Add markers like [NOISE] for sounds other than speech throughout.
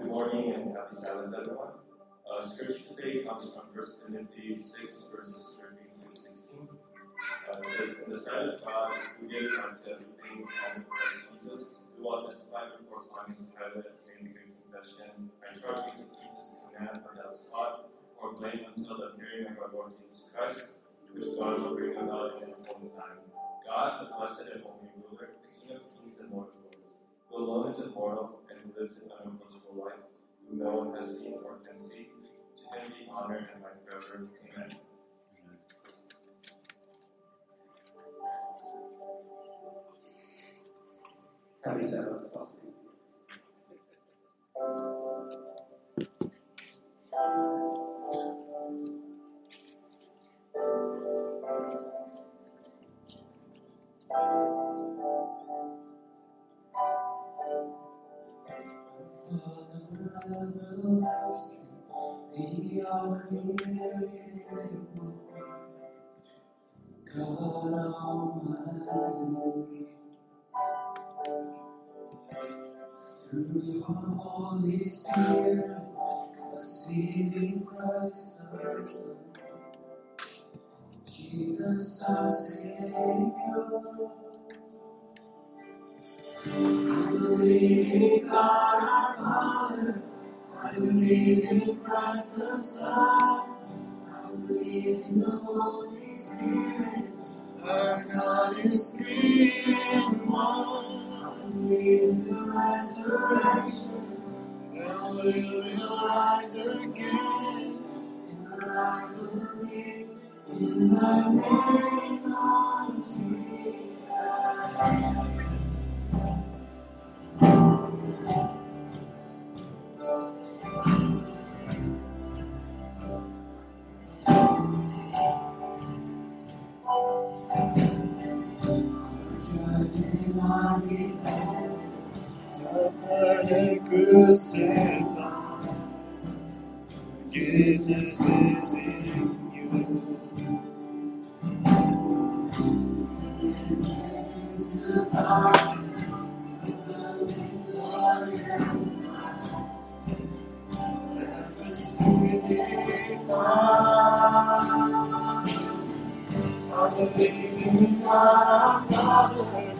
Good morning and happy Sabbath, everyone. Uh, scripture today comes from 1 Timothy 6, verses 13 to 16. Uh, it says, In the sight of God, who gave unto everything and Christ Jesus, who will testify before Pontius Pilate in good confession, I charge you to keep this command without spot or blame until the appearing of our Lord Jesus Christ, which God will bring about in his own time. God, the blessed and holy ruler, the King of kings and Lord of lords, who alone is immortal and who lives in unapproachable light, who no one has seen or can see, to him be honor and might forever. Amen. Happy Sabbath, Sausage. God Almighty, through your Holy Spirit, conceiving Christ our Son, Jesus our Savior. I believe in God our Father. I believe in Christ the Son. In the Holy Spirit. Our God is three in one. Believe in the resurrection. And we will rise again. And I believe in the name of Jesus. Crucified. Forgiveness is in you. Sentence. I believe in God our Father.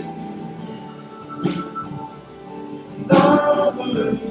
I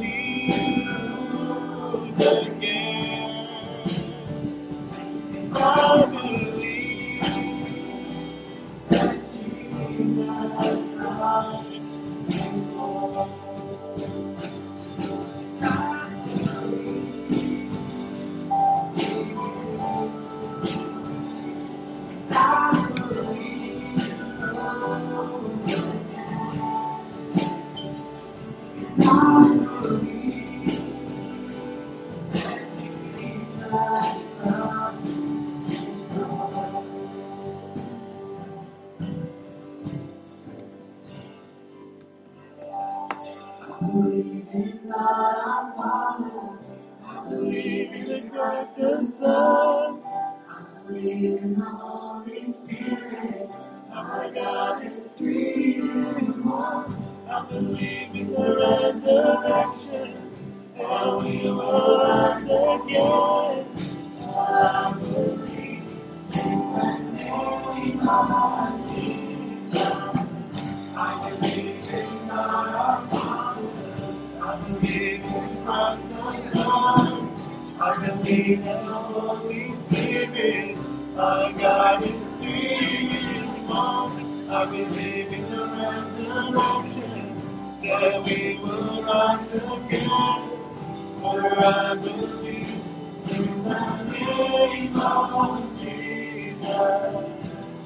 For I believe in the name of Jesus.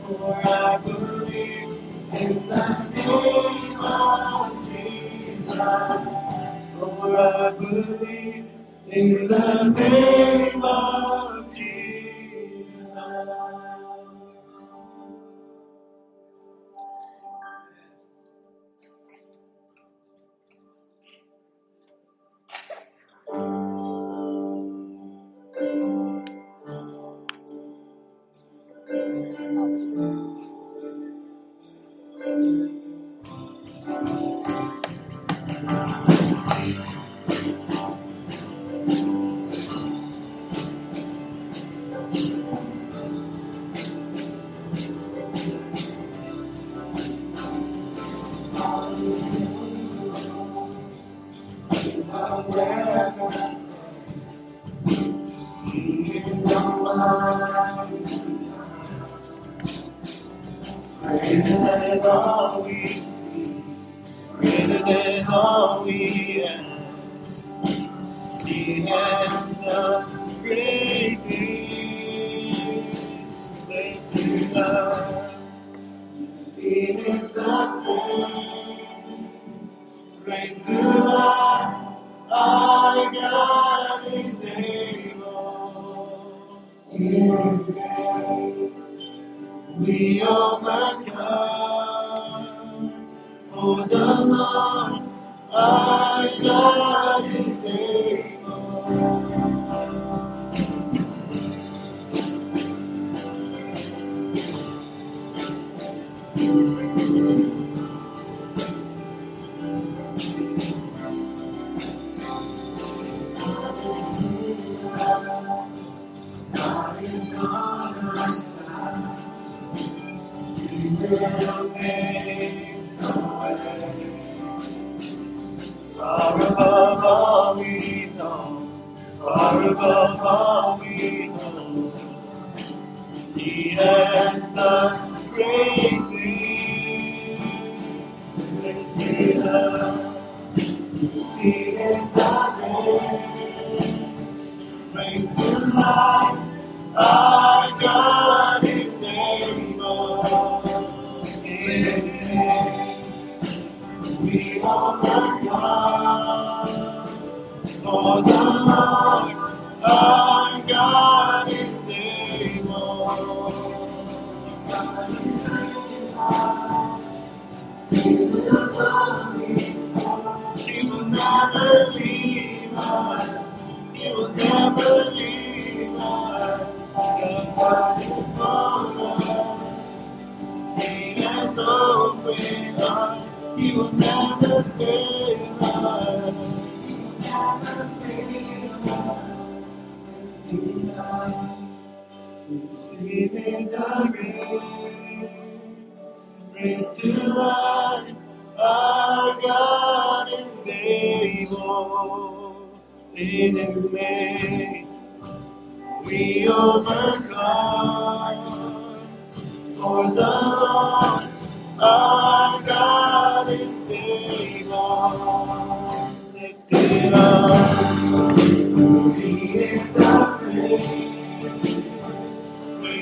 For I believe in the name of Jesus. For I believe in the name of we overcome. For the Lord, our God is able. Defeated the grave, raised to life, our God is able. In His name, we overcome. For the Lord, our God is able. Lifted up, defeated the grave.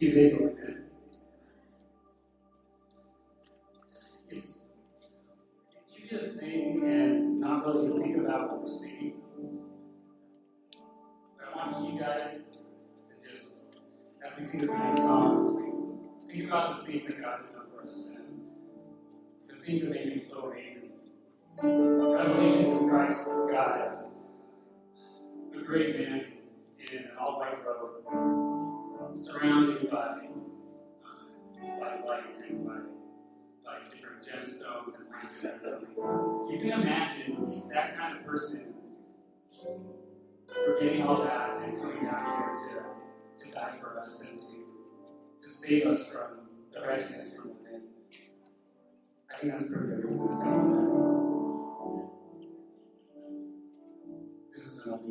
He's able again. It's you just sing and not really think about what we're singing. But I want you guys to just, as we sing this same song, think about the things that God's done for us and the things that make Him so amazing. Revelation describes God as a great man in an all white robe Surrounded by uh, by lighting, by like different gemstones and things and everything. You can imagine that kind of person forgetting all that and coming down here to, to die for us and to, to save us from the wretchedness from within. I think that's pretty good reason This is another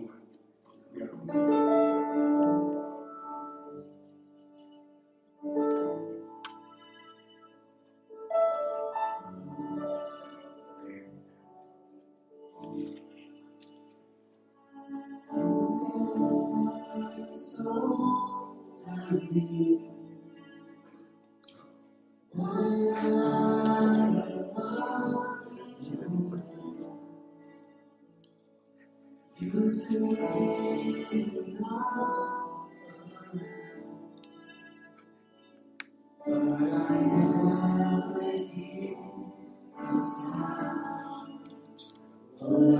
one.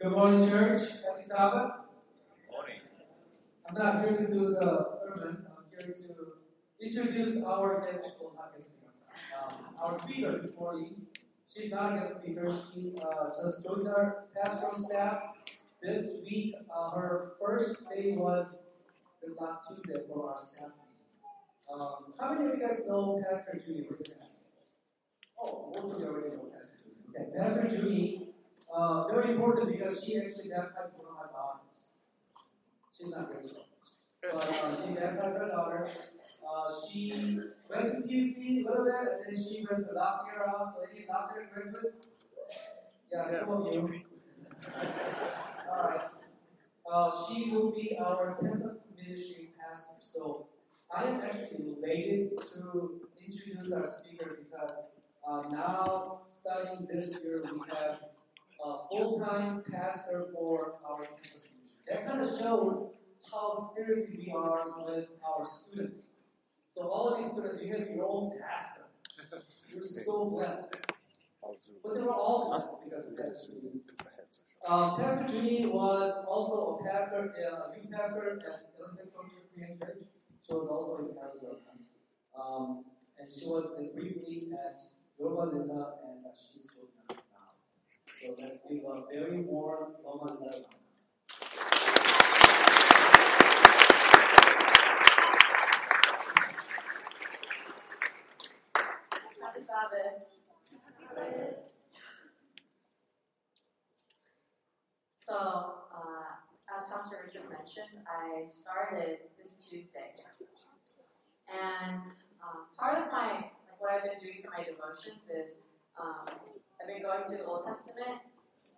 Good morning, church. Happy Sabbath. Good morning. I'm not here to do the sermon. I'm here to introduce our guest, well, not guest um, our speaker this morning. She's not a guest speaker. She uh, just joined our pastoral staff this week. Uh, her first day was this last Tuesday for our staff um, how many of you guys know Pastor Judy? Oh, most of you already know Pastor Judy. Okay, Pastor Judy uh, very important because she actually baptized one of my daughters. She's not very. But uh, she baptized her daughter. Uh, she went to DC a little bit, and then she went to La Sierra house. Any La Sierra graduates? Yeah, yeah. some of you. All right. Uh, she will be our campus ministry pastor. So I am actually elated to introduce our speaker because uh, now starting this year we have a full-time pastor for our campus ministry. That kind of shows how seriously we are with our students. So all of these students, you have your own pastor. You're so blessed. But they were all blessed because of Pastor Junie. Pastor Junie was also a pastor, uh, a youth pastor at Elizabeth Korean Church. She was also in Arizona. Um, and she was in briefly at Loma Linda, and uh, she's with us. So let's give a very warm. So, uh, as Pastor Richard mentioned, I started this Tuesday. And um, part of my, like what I've been doing for my devotions is um, been going through the Old Testament,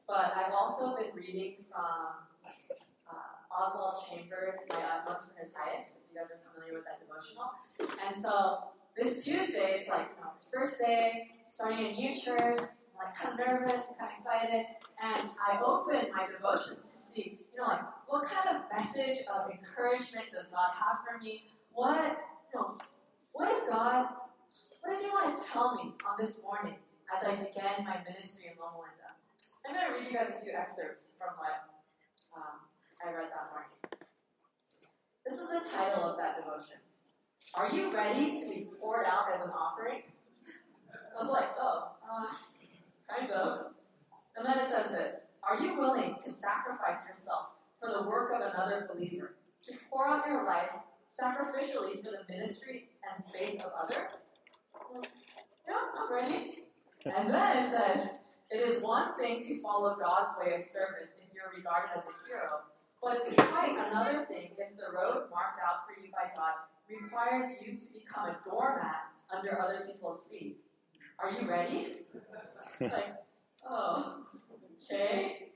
but I've also been reading from uh, Oswald Chambers, Utmost for His Highest, if you guys are familiar with that devotional. And so this Tuesday, it's like you know, first day, starting a new church. I'm like kind of nervous, kind of excited, and I open my devotions to see, you know, like what kind of message of encouragement does God have for me? What, you know, what is God? What does He want to tell me on this morning as I began my ministry in Loma Linda? I'm going to read you guys a few excerpts from what um, I read that morning. This was the title of that devotion. Are you ready to be poured out as an offering? I was like, oh, uh, kind of. And then it says this Are you willing to sacrifice yourself for the work of another believer? To pour out your life sacrificially for the ministry and faith of others? Yeah, I'm ready. And then it says, It is one thing to follow God's way of service if you're regarded as a hero, but it's quite another thing if the road marked out for you by God requires you to become a doormat under other people's feet. Are you ready? Like, oh, okay.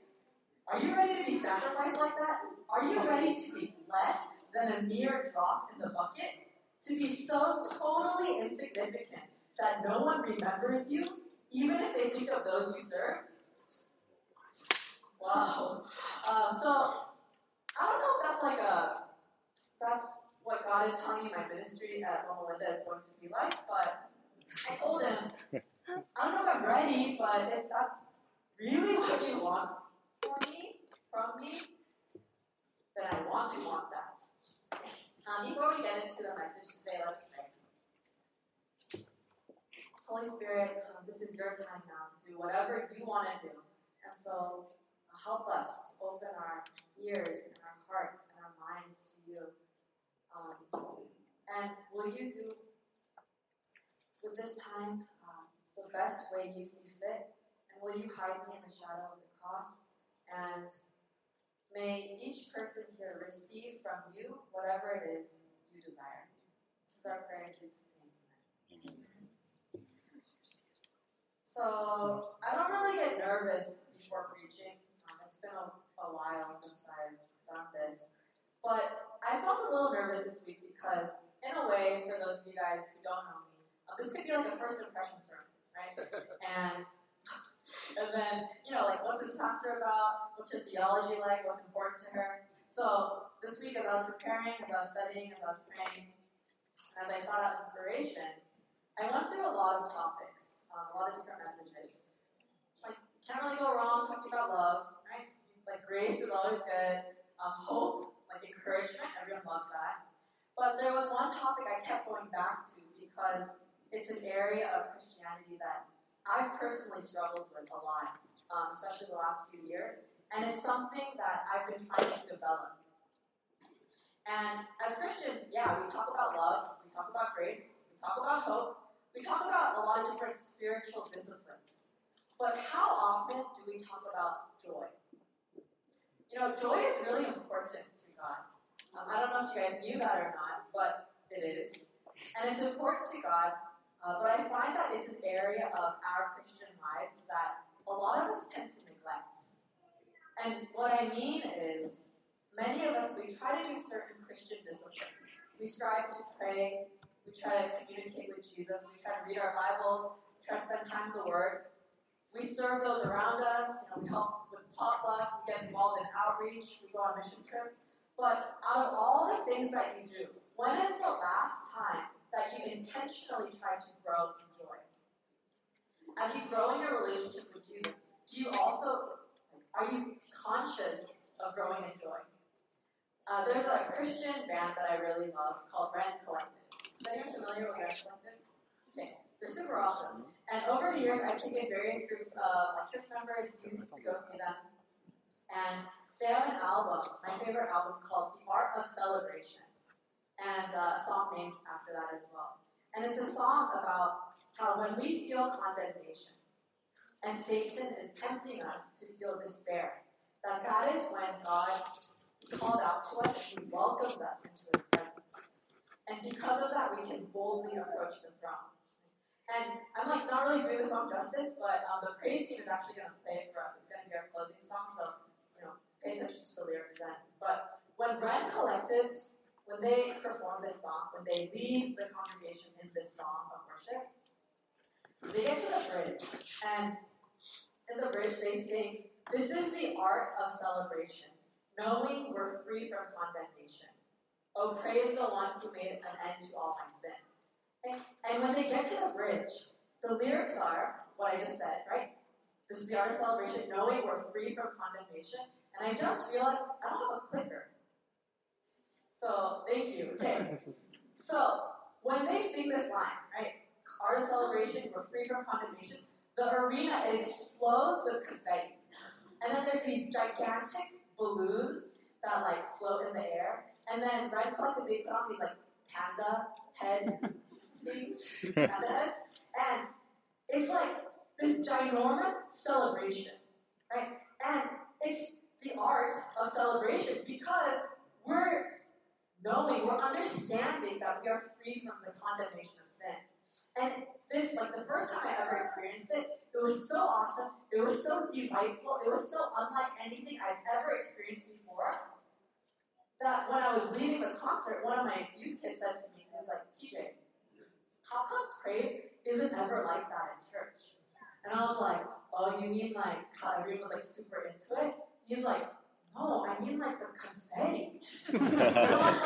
Are you ready to be sacrificed like that? Are you ready to be less than a mere drop in the bucket? To be so totally insignificant that no one remembers you, even if they think of those you served? Wow. Um, so, I don't know if that's like a, that's what God is telling me my ministry at Loma Linda is going to be like, but I told him, I don't know if I'm ready, but if that's really what you want for me, from me, then I want to want that. Um, before we get into the message today, let's. Holy Spirit, um, this is your time now to do whatever you want to do. And so uh, help us open our ears and our hearts and our minds to you. Um, and will you do with this time um, the best way you see fit? And will you hide me in the shadow of the cross? And may each person here receive from you whatever it is you desire. This is our prayer in Jesus' name. Amen. So I don't really get nervous before preaching. Um, it's been a, a while since I've done this. But I felt a little nervous this week because, in a way, for those of you guys who don't know me, uh, this could be like a first impression sermon, right? [LAUGHS] and and then, you know, like, what's this pastor about? What's her theology like? What's important to her? So this week, as I was preparing, as I was studying, as I was praying, as I sought out inspiration, I went through a lot of topics, um, a lot of different messages. Like, can't really go wrong talking about love, right? Like, grace is always good. Um, hope, like encouragement, everyone loves that. But there was one topic I kept going back to because it's an area of Christianity that I've personally struggled with a lot, um, especially the last few years. And it's something that I've been trying to develop. And as Christians, yeah, we talk about love, we talk about grace, we talk about hope, we talk about a lot of different spiritual disciplines. But how often do we talk about joy? You know, joy is really important to God. Um, I don't know if you guys knew that or not, but it is. And it's important to God, uh, but I find that it's an area of our Christian lives that a lot of us tend to neglect. And what I mean is, many of us, we try to do certain Christian disciplines. We strive to pray, we try to communicate with Jesus, we try to read our Bibles, try to spend time in the Word. We serve those around us, you know, we help with potluck, we get involved in outreach, we go on mission trips. But out of all the things that you do, when is the last time that you intentionally try to grow in joy? As you grow in your relationship with Jesus, do you also are you conscious of growing in joy? Uh, there's a Christian band that I really love called Rend Collective. Anyone familiar with Rend Okay, they're super awesome. And over the years, I've taken various groups of church members, to go see them. And they have an album, my favorite album, called The Art of Celebration, and uh, a song named after that as well. And it's a song about how when we feel condemnation and Satan is tempting us to feel despair, that that is when God called out to us and He welcomes us into His. And because of that, we can boldly approach the throne. And I'm like not really doing the song justice, but um, the praise team is actually going to play it for us. It's going to be our closing song, so you know, pay attention to the lyrics then. But when Rend Collective, when they perform this song, when they lead the congregation in this song of worship, they get to the bridge, and in the bridge they sing, "This is the art of celebration, knowing we're free from condemnation. Oh, praise the one who made an end to all my sin." Okay? And when they get to the bridge, the lyrics are what I just said, right? This is the art of celebration, knowing we're free from condemnation. And I just realized I don't have a clicker. So thank you. Okay. [LAUGHS] So when they sing this line, right? Art of celebration, we're free from condemnation. The arena it explodes with confetti, and then there's these gigantic balloons that like float in the air. And then Rend Collective they put on these like panda head [LAUGHS] things, panda heads, and it's like this ginormous celebration, right? And it's the art of celebration because we're knowing, we're understanding that we are free from the condemnation of sin. And this, like the first time I ever experienced it, it was so awesome. It was so delightful. It was so unlike anything I've ever experienced before. That when I was leaving the concert, one of my youth kids said to me, he was like, PJ, how come praise isn't ever like that in church? And I was like, oh, you mean like how everyone was like super into it? He's like, no, I mean like the confetti. [LAUGHS] and I was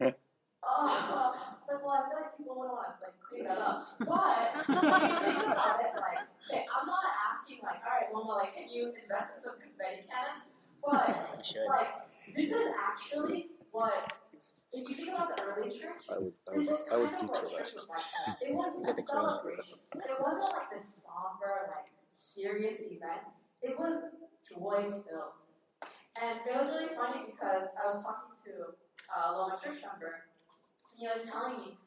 like, oh, it's like, well, I feel like people would want to like clean that up. But when you think about it, like, okay, I'm not asking like, all right, Loma, like, can you invest in some confetti cannons? But [LAUGHS] like, this is actually what. If you think about the early church, I would, I this would, is I would kind of what feature church that. was like. [LAUGHS] It wasn't a celebration. It wasn't like this somber, like serious event. It was joy filled. And it was really funny because I was talking to uh, a Loma church member. and He was telling me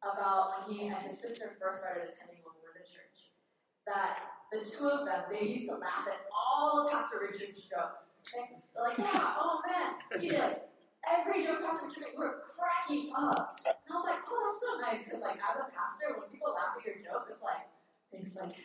about when he and his sister first started attending Loma Linda Church. That the two of them, they used to laugh at all of Pastor Richard's jokes. Okay? They're like, yeah, oh man, he did every joke Pastor Richard made, we were cracking up. And I was like, oh, that's so nice. Because like as a pastor, when people laugh at your jokes, it's like, thanks, like,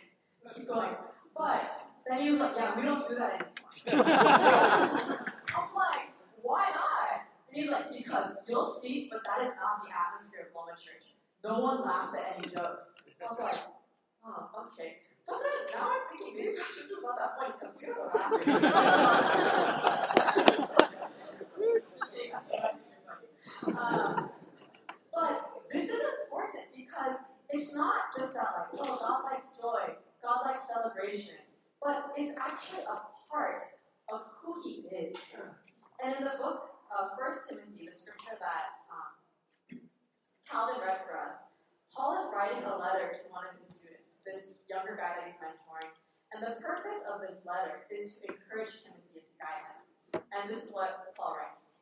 keep going. But then he was like, yeah, we don't do that anymore. [LAUGHS] I'm like, why not? And he's like, because you'll see, but that is not the atmosphere of Loma Church. No one laughs at any jokes. I was like, oh, okay. Now I'm thinking maybe Richard's not that. Um, but this is important because it's not just that like, oh, God likes joy, God likes celebration, but it's actually a part of who He is. And in the book of First Timothy, the scripture that um, Calvin read for us, Paul is writing a letter to one of his students, this younger guy that he's mentoring. And the purpose of this letter is to encourage Timothy and to guide him. And this is what Paul writes.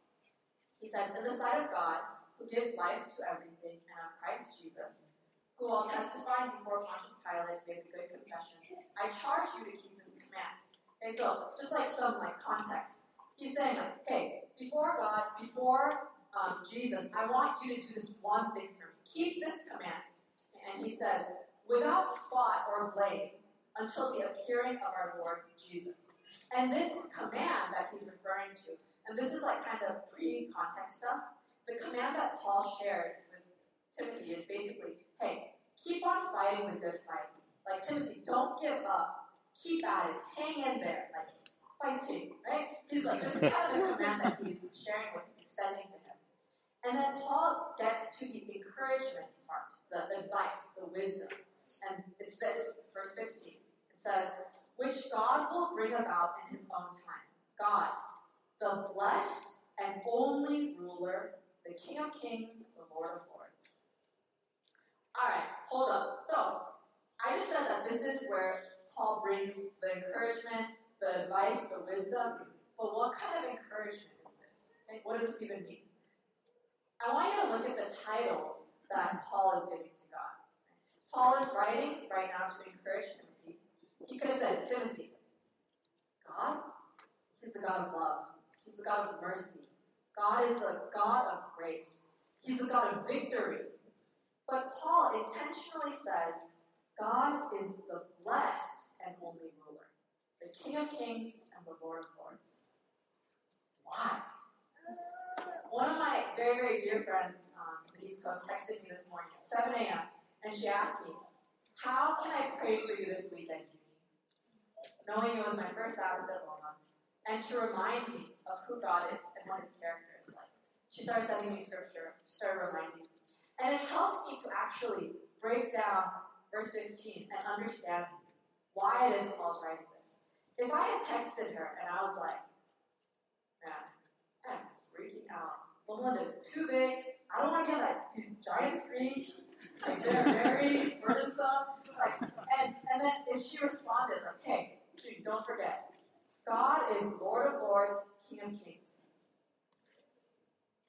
He says, In the sight of God, who gives life to everything, and of Christ Jesus, who while testifying before Pontius Pilate gave a good confession, I charge you to keep this command. Okay, so just like some like context, he's saying like, hey, before God, before um, Jesus, I want you to do this one thing for me. Keep this command. And he says, without spot or blame, until the appearing of our Lord Jesus. And this command that he's referring to, and this is like kind of pre context stuff, the command that Paul shares with Timothy is basically hey, keep on fighting the good fight. Like, Timothy, don't give up. Keep at it. Hang in there. Like, fighting, right? He's like, this is kind of the command that he's sharing with, extending to him. And then Paul gets to the encouragement part, the advice, the wisdom. And it's this, verse 15 It says, which God will bring about in his own time. God, the blessed and only ruler, the King of kings, the Lord of lords. Alright, hold up. So, I just said that this is where Paul brings the encouragement, the advice, the wisdom. But what kind of encouragement is this? Okay, what does this even mean? I want you to look at the titles that Paul is giving. Paul is writing right now to encourage Timothy. he could have said, Timothy, God, He's the God of love. He's the God of mercy. God is the God of grace. He's the God of victory. But Paul intentionally says, God is the blessed and only ruler, the King of kings and the Lord of lords. Why? One of my very, very dear friends on um, the East Coast texted me this morning at 7 a.m. and she asked me, How can I pray for you this weekend? knowing it was my first Sabbath at Loma, and to remind me of who God is and what his character is like. She started sending me scripture, started reminding me. And it helped me to actually break down verse 15 and understand why it is Paul's writing this. If I had texted her and I was like, man, I'm freaking out. Loma is too big. I don't want to get like these giant screens. They're very burdensome. Like, and, and then if she responded, like, hey, don't forget, God is Lord of Lords, King of Kings.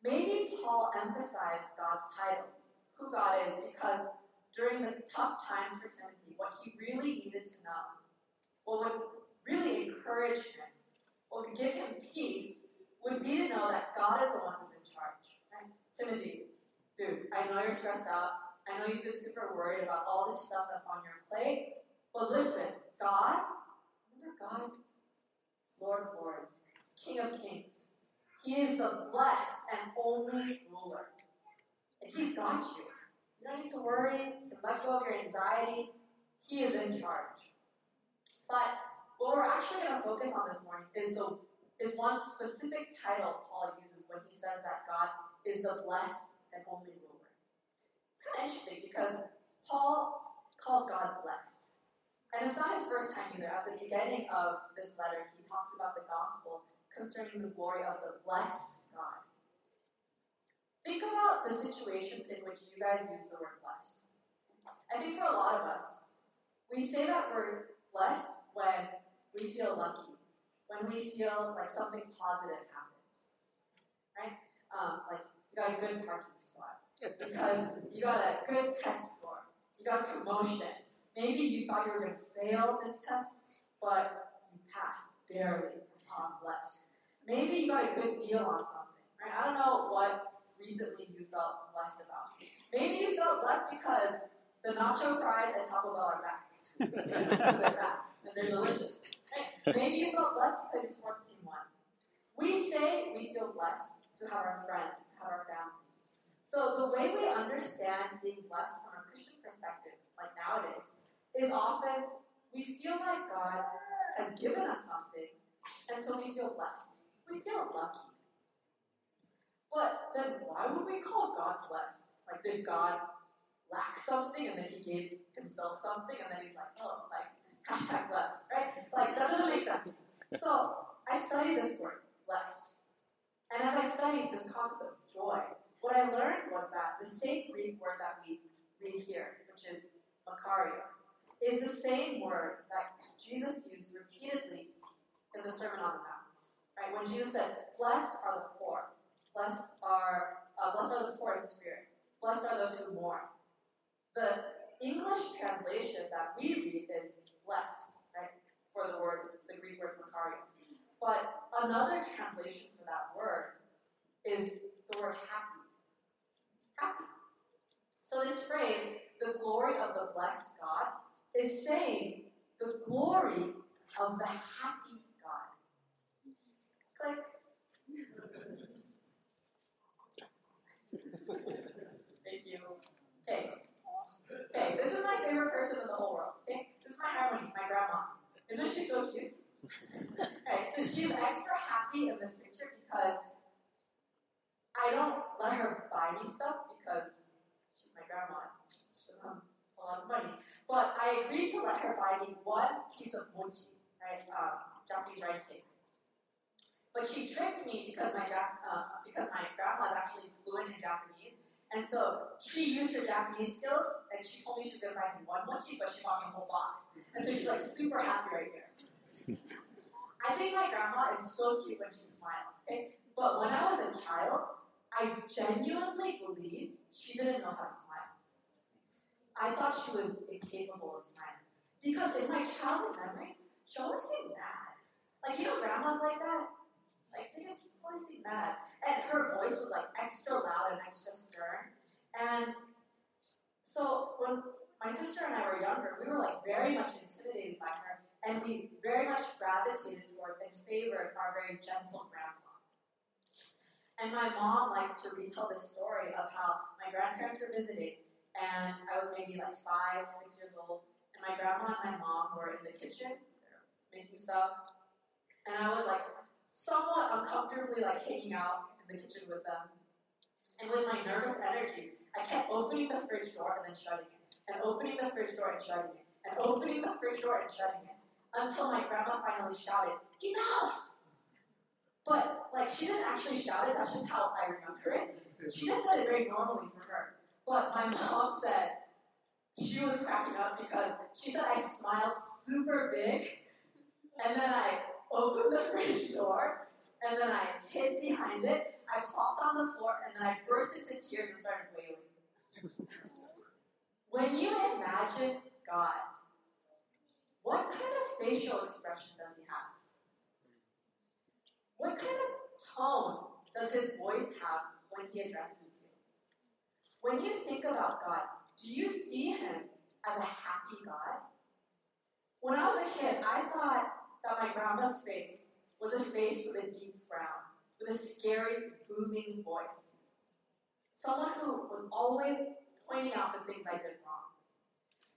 Maybe Paul emphasized God's titles, who God is, because during the tough times for Timothy, what he really needed to know, what would really encourage him, what would give him peace, would be to know that God is the one who's in charge. Right? Timothy, dude, I know you're stressed out. I know you've been super worried about all this stuff that's on your plate. But listen, God remember God, Lord of Lords, King of Kings. He is the blessed and only ruler. And He's got you. You don't need to worry. You let go of your anxiety. He is in charge. But what we're actually going to focus on this morning is the is one specific title Paul uses when he says that God is the blessed and only ruler. Interesting because Paul calls God blessed. And it's not his first time either. At the beginning of this letter, he talks about the gospel concerning the glory of the blessed God. Think about the situations in which you guys use the word blessed. I think for a lot of us, we say that we're blessed when we feel lucky, when we feel like something positive happened. Right? Um, like you got a good parking spot because you got a good test score, you got a promotion, Maybe you thought you were going to fail this test, but you passed barely upon blessed. Maybe you got a good deal on something, right? I don't know what recently you felt blessed about. Maybe you felt blessed because the nacho fries at Taco Bell are back. they're [LAUGHS] back, and they're delicious. Maybe you felt blessed because sports team won. We say we feel blessed to have our friends, to have our families. So the way we understand being blessed from a Christian perspective, like nowadays, is often we feel like God has given us something, and so we feel blessed. We feel lucky. But then why would we call God blessed? Like, did God lack something and then he gave himself something and then he's like, oh, like, hashtag blessed, right? Like, that doesn't make sense. So, I studied this word, blessed. And as I studied this concept of joy, what I learned was that the same Greek word that we read here, which is makarios, is the same word that Jesus used repeatedly in the Sermon on the Mount. Right? When Jesus said, "Blessed are the poor, blessed are uh, blessed are the poor in spirit, blessed are those who mourn." The English translation that we read is "blessed," right? For the word, the Greek word makarios. But another translation for that word is the word happy so this phrase, the glory of the blessed God, is saying the glory of the happy God. Click. Thank you. Okay. Okay, this is my favorite person in the whole world. Okay? This is my halmoni, my grandma. Isn't she so cute? okay, so she's extra happy in this picture because I don't let her buy me stuff agreed to let her buy me one piece of mochi, right? Um, Japanese rice cake. But she tricked me because my uh, because my grandma is actually fluent in Japanese, and so she used her Japanese skills, and she told me she was gonna buy me one mochi, but she bought me a whole box, and so she's like super happy right here. [LAUGHS] I think my grandma is so cute when she smiles. Okay, but when I was a child, I genuinely believe she didn't know how to smile. I thought she was incapable of smiling because in my childhood memories, she always seemed mad. Like you know, grandmas like that. Like they just always seem mad. And her voice was like extra loud and extra stern. And so when my sister and I were younger, we were like very much intimidated by her, and we very much gravitated towards and favored our very gentle grandpa. And my mom likes to retell this story of how my grandparents were visiting, and I was maybe like five, six years old, and my grandma and my mom were in the kitchen making stuff, and I was like somewhat uncomfortably like hanging out in the kitchen with them. And with my nervous energy, I kept opening the fridge door and then shutting it, and opening the fridge door and shutting it, and opening the fridge door and shutting it, until my grandma finally shouted, Enough! But like she didn't actually shout it, that's just how I remember it. She just said it very normally for her. But my mom said she was cracking up because she said I smiled super big, and then I opened the [LAUGHS] fridge door, and then I hid behind it. I plopped on the floor, and then I burst into tears and started wailing. when you imagine God, what kind of facial expression does he have? What kind of tone does his voice have when he addresses? When you think about God, do you see him as a happy God? When I was a kid, I thought that my grandma's face was a face with a deep frown, with a scary, booming voice. Someone who was always pointing out the things I did wrong.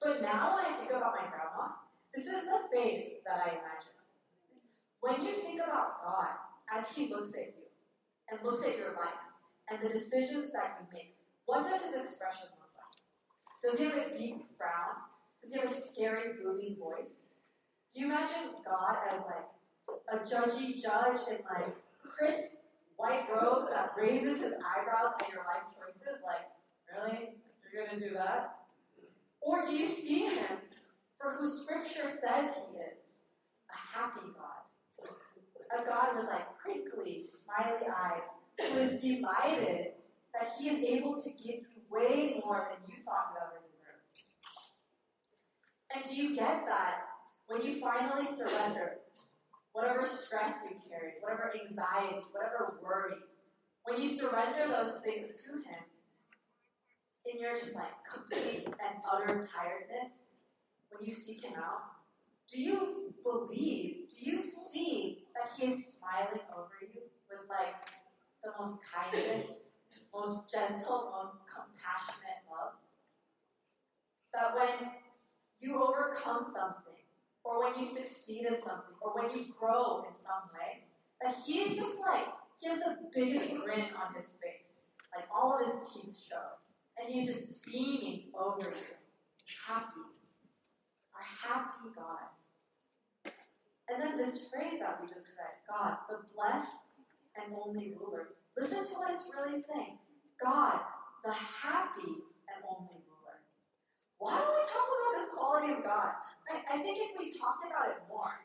But now when I think about my grandma, this is the face that I imagine. When you think about God as He looks at you and looks at your life and the decisions that you make, what does His expression look like? Does He have a deep frown? Does He have a scary, booming voice? Do you imagine God as like a judgy judge in like crisp white robes that raises his eyebrows at your life choices? Like, really? You're gonna do that? Or do you see him for who scripture says he is? A happy God. A God with like crinkly, smiley eyes, who is delighted that he is able to give you way more than you thought you ever deserved. And do you get that when you finally surrender, whatever stress you carry, whatever anxiety, whatever worry, when you surrender those things to Him, in your just like complete and utter tiredness, when you seek Him out, do you believe, do you see that He is smiling over you with like the most kindness, most gentle, most compassionate love? That when you overcome something, or when you succeed in something, or when you grow in some way, that he's just like, he has the biggest grin on his face. Like all of his teeth show. And he's just beaming over you. Happy. Our happy God. And then this phrase that we just read, God, the blessed and only ruler. Listen to what it's really saying. God, the happy and only ruler. Why don't we talk about this quality of God? I, I think if we talked about it more,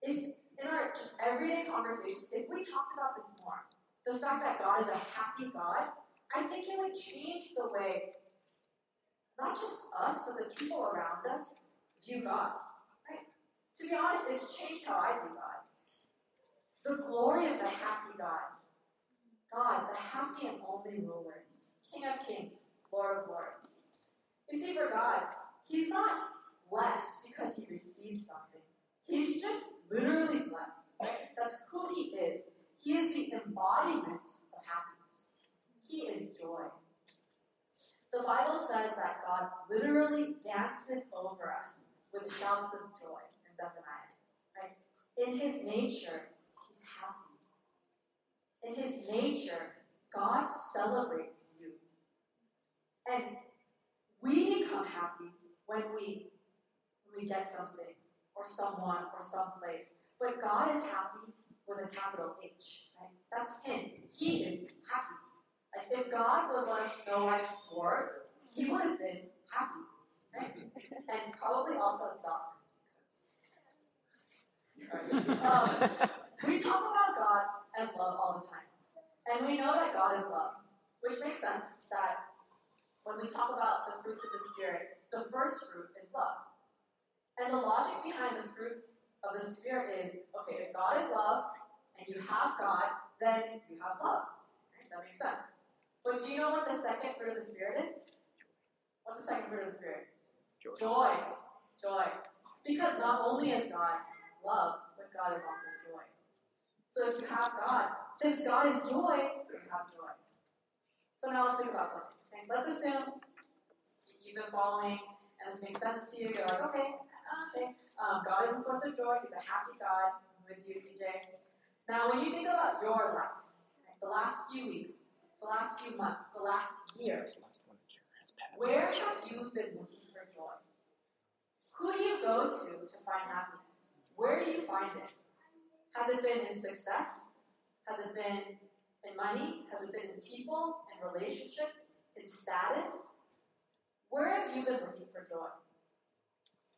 if in our just everyday conversations, if we talked about this more, the fact that God is a happy God, I think it would change the way not just us, but the people around us view God. Right? To be honest, it's changed how I view God. The glory of the happy God. God, the happy and only ruler, King of kings, Lord of lords. You see, for God, He's not blessed because he received something. He's just literally blessed? That's who he is. He is the embodiment of happiness. He is joy. The Bible says that God literally dances over us with shouts of joy in Zephaniah. Right? In his nature. In his nature, God celebrates you. And we become happy when we when we get something or someone or someplace. But God is happy with a capital H. Right? That's him. He is happy. Like if God was one of Snow White's horse, he would have been happy. Right? [LAUGHS] And probably also a dog. [LAUGHS] Um, we talk about God as love all the time. And we know that God is love, which makes sense that when we talk about the fruits of the Spirit, the first fruit is love. And the logic behind the fruits of the Spirit is okay, if God is love and you have God, then you have love. Right? That makes sense. But do you know what the second fruit of the Spirit is? What's the second fruit of the Spirit? Joy. Joy. Joy. Because not only is God love, but God is also. So if you have God, since God is joy, you have joy. So now let's think about something. Okay? Let's assume you've been following and this makes sense to you. You're like, okay, okay. Um, God is a source of joy. He's a happy God with you, PJ. Now, when you think about your life, right, the last few weeks, the last few months, the last year, This last one has pads. where have you been looking for joy? Who do you go to to find happiness? Where do you find it? Has it been in success? Has it been in money? Has it been in people, in relationships, in status? Where have you been looking for joy?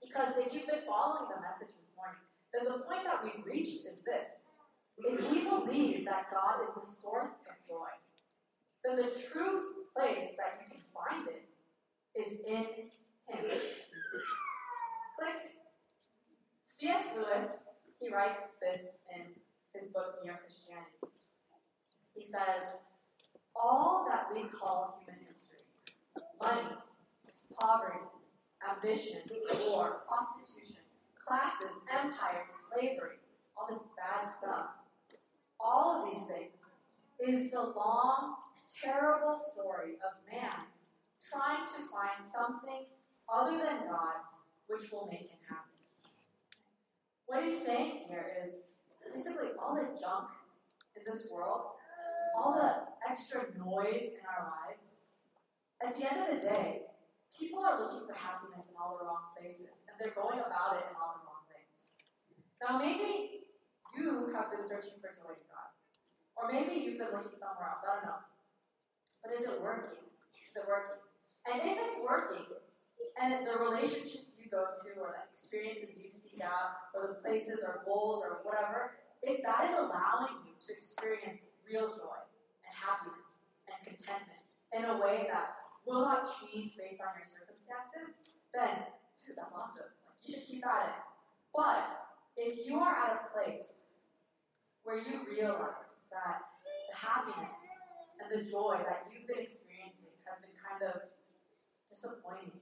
Because if you've been following the message this morning, then the point that we've reached is this. If we believe that God is the source of joy, then the true place that you can find it is in Him. Click. C.S. Lewis, he writes this in his book, Mere Christianity. He says, All that we call human history money, poverty, ambition, war, prostitution, classes, empires, slavery, all this bad stuff all of these things is the long, terrible story of man trying to find something other than God which will make him happy. What he's saying here is basically all the junk in this world, all the extra noise in our lives, at the end of the day, people are looking for happiness in all the wrong places, and they're going about it in all the wrong ways. Now, maybe you have been searching for joy in God. Or maybe you've been looking somewhere else. I don't know. But is it working? Is it working? And if it's working, and the relationships go to, or the experiences you seek out, or the places or goals or whatever, if that is allowing you to experience real joy and happiness and contentment in a way that will not change based on your circumstances, then dude, that's awesome. Like, you should keep at it. But if you are at a place where you realize that the happiness and the joy that you've been experiencing has been kind of disappointing,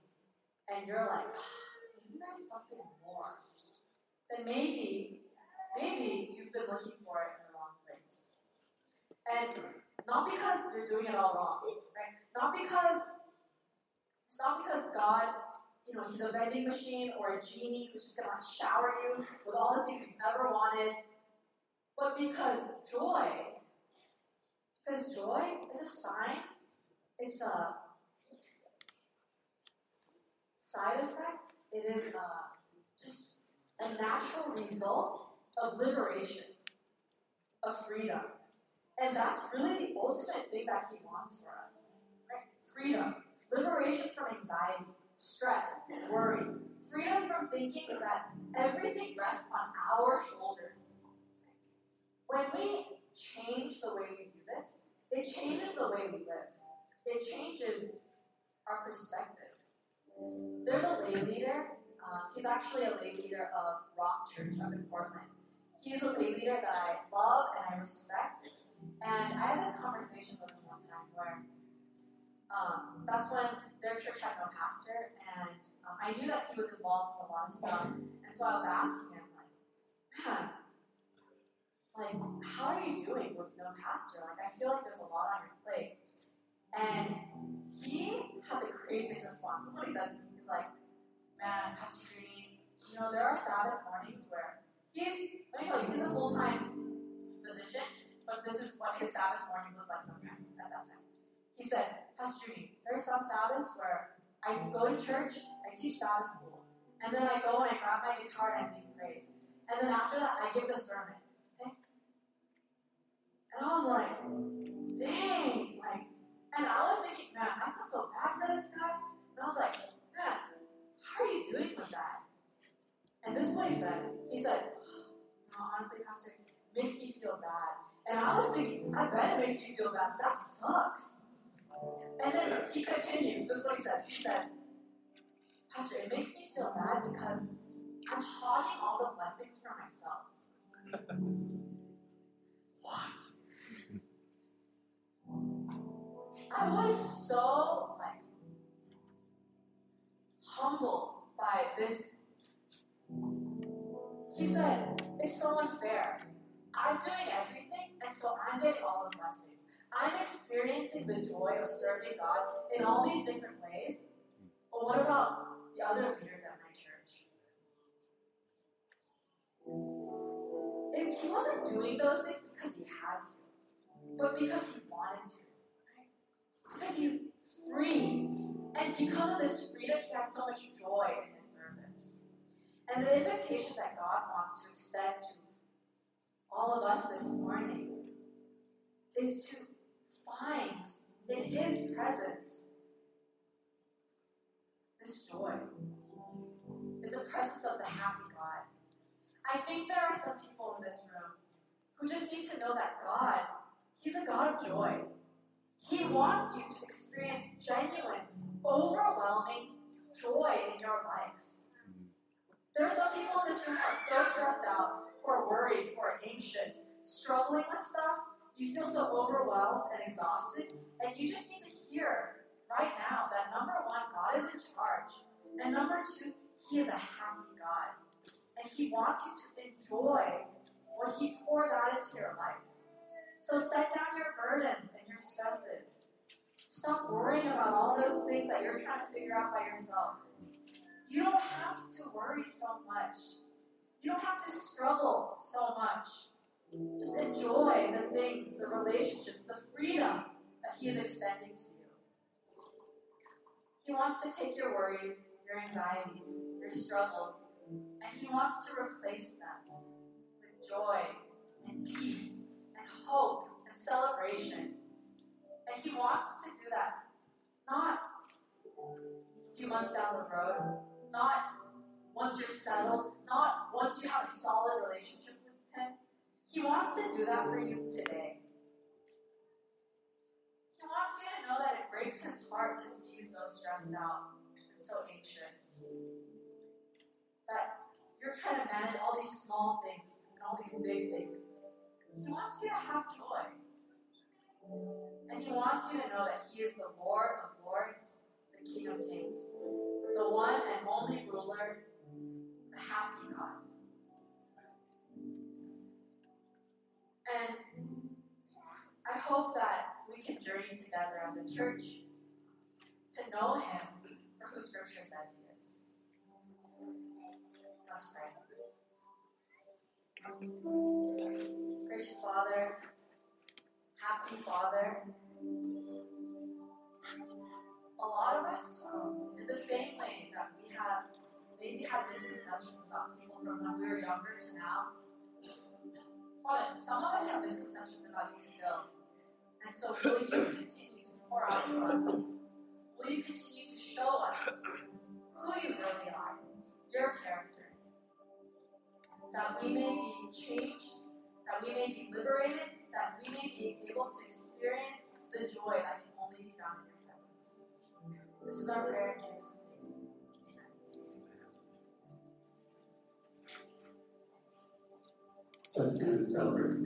and you're like, "Ah, isn't something more? Then maybe, maybe you've been looking for it in the wrong place. And not because you're doing it all wrong, right? Not because it's not because God you know, he's a vending machine or a genie who's just gonna shower you with all the things you've ever wanted. But because joy, because joy is a sign, it's a side effect, it is a, just a natural result of liberation, of freedom. And that's really the ultimate thing that he wants for us. Right? Freedom. Liberation from anxiety stress, worry, freedom from thinking that everything rests on our shoulders. When we change the way we do this, it changes the way we live. It changes our perspective. There's a lay leader. Uh, he's actually a lay leader of Rock Church up in Portland. He's a lay leader that I love and I respect. And I had this conversation with him one time where um, that's when their church had no pastor, and um, I knew that he was involved in a lot of stuff. And so I was asking him, like, man, like, how are you doing with no pastor? Like, I feel like there's a lot on your plate. And he had the craziest response. This is what he said. He's like, man, Pastor Judy, you know, there are Sabbath mornings where he's, let me tell you, he's a full time physician, but this is what his Sabbath mornings look like sometimes at that time. He said, Pastor Judy, there are some Sabbaths where I go to church, I teach Sabbath school, and then I go and I grab my guitar and I lead praise. And then after that, I give the sermon. Okay? And I was like, dang, like, and I was thinking, man, I feel so bad for this guy. And I was like, man, how are you doing with that? And this is what he said. He said, no, honestly, Pastor, it makes me feel bad. And I was thinking, I bet it makes you feel bad. That sucks. And then he continues. This is what he says. He says, Pastor, it makes me feel bad because I'm hogging all the blessings for myself. [LAUGHS] what? I was so like humbled by this. He said, it's so unfair. I'm doing everything, and so I'm getting all the blessings. I'm experiencing the joy of serving God in all these different ways. But what about the other leaders at my church? And he wasn't doing those things because he had to, but because he wanted to. Because he's free. And because of this freedom, he has so much joy in his service. And the invitation that God wants to extend to all of us this morning is to find in his presence this joy. In the presence of the happy God. I think there are some people in this room who just need to know that God, He's a God of joy. He wants you to experience genuine, overwhelming joy in your life. There are some people in this room who are so stressed out, are worried, are anxious, struggling with stuff. You feel so overwhelmed and exhausted, and you just need to hear right now that number one, God is in charge, and number two, He is a happy God, and He wants you to enjoy what He pours out into your life. So set down your burdens and your. Stop worrying about all those things that you're trying to figure out by yourself. You don't have to worry so much. You don't have to struggle so much. Just enjoy the things, the relationships, the freedom that He is extending to you. He wants to take your worries, your anxieties, your struggles, and He wants to replace them with joy and peace and hope and celebration. And He wants to do that not a few months down the road, not once you're settled, not once you have a solid relationship with Him. He wants to do that for you today. He wants you to know that it breaks His heart to see you so stressed out and so anxious. That you're trying to manage all these small things and all these big things he wants you to have joy. And He wants you to know that He is the Lord of Lords, the King of Kings, the one and only ruler, the happy God. And I hope that we can journey together as a church to know Him for who Scripture says He is. Let's pray. Gracious Father, happy Father, a lot of us, in the same way that we have maybe had misconceptions about people from when we were younger to now, Father, some of us have misconceptions about you still. And so will you continue to pour out to us? Will you continue to show us who you really are, your character, that we may be changed that we may be liberated, that we may be able to experience the joy that can only be found in your presence. This is our prayer in Jesus' name. Amen. Let's stand and celebrate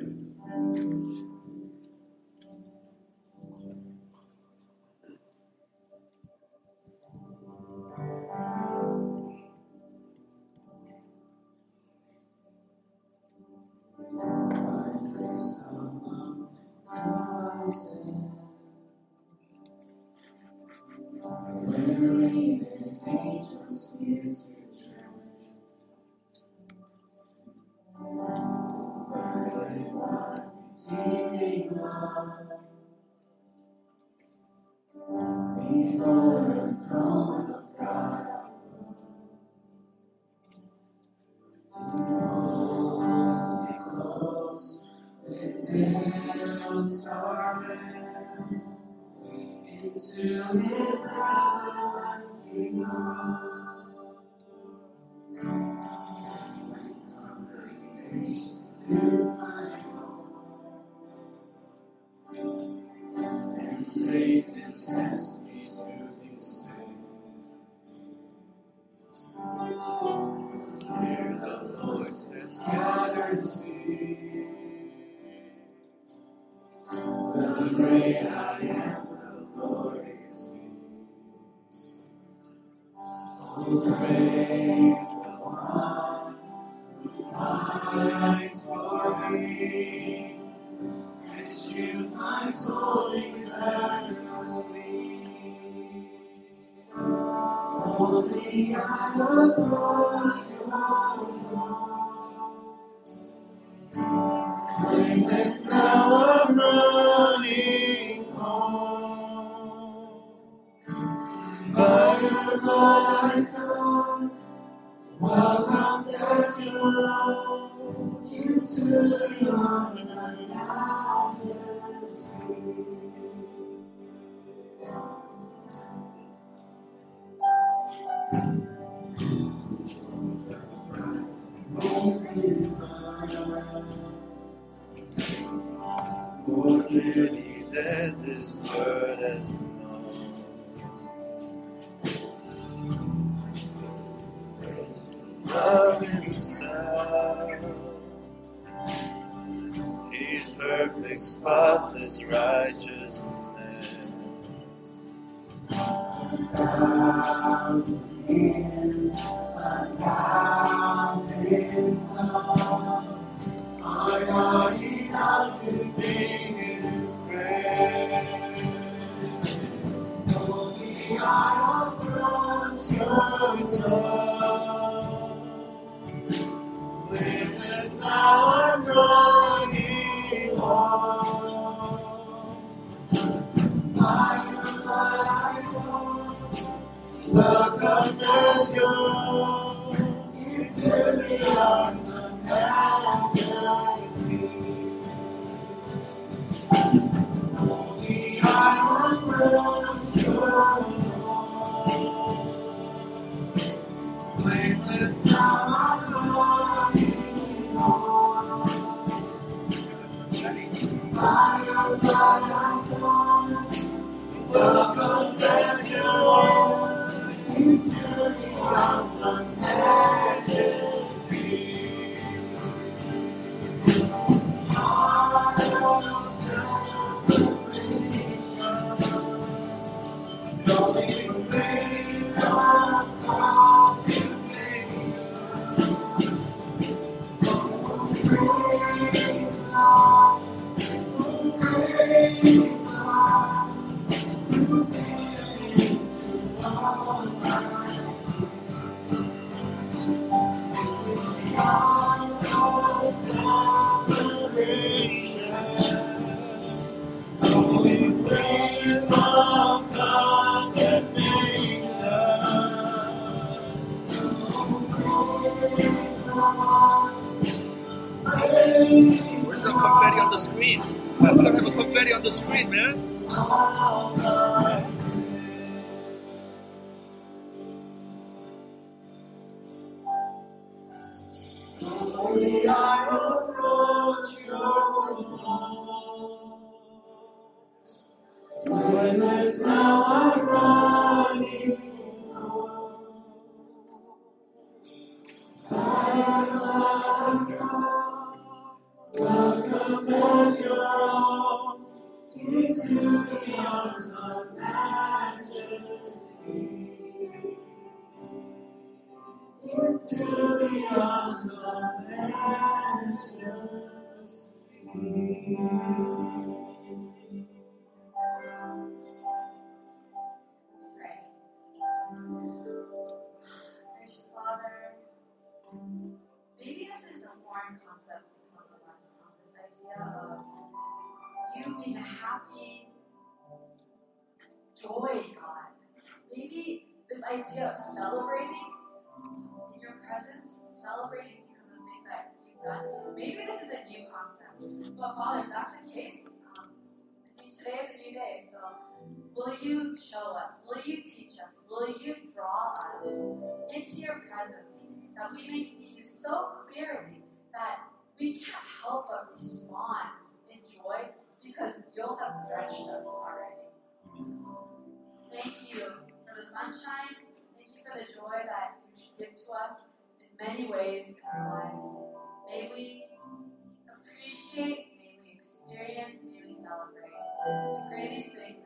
Only I approach your I'm running home. By your come, as you roam Into the arms spotless righteousness. A thousand years, a thousand songs are not enough to sing His praise. Only I approach Your tongue. Blameless now I'm running As you're into the Witness now I'm running home. I come, welcome as your own into the arms of majesty. Into the arms of majesty. Celebrating in your presence, celebrating because of things that you've done, maybe this is a new concept. But Father, if that's the case, um, I mean, today is a new day, so will you show us? Will you teach us? Will you draw us into your presence that we may see you so clearly that we can't help but respond in joy because you'll have drenched us already. Thank you for the sunshine for the joy that you give to us in many ways in our lives. May we appreciate, may we experience, may we celebrate. We pray these things.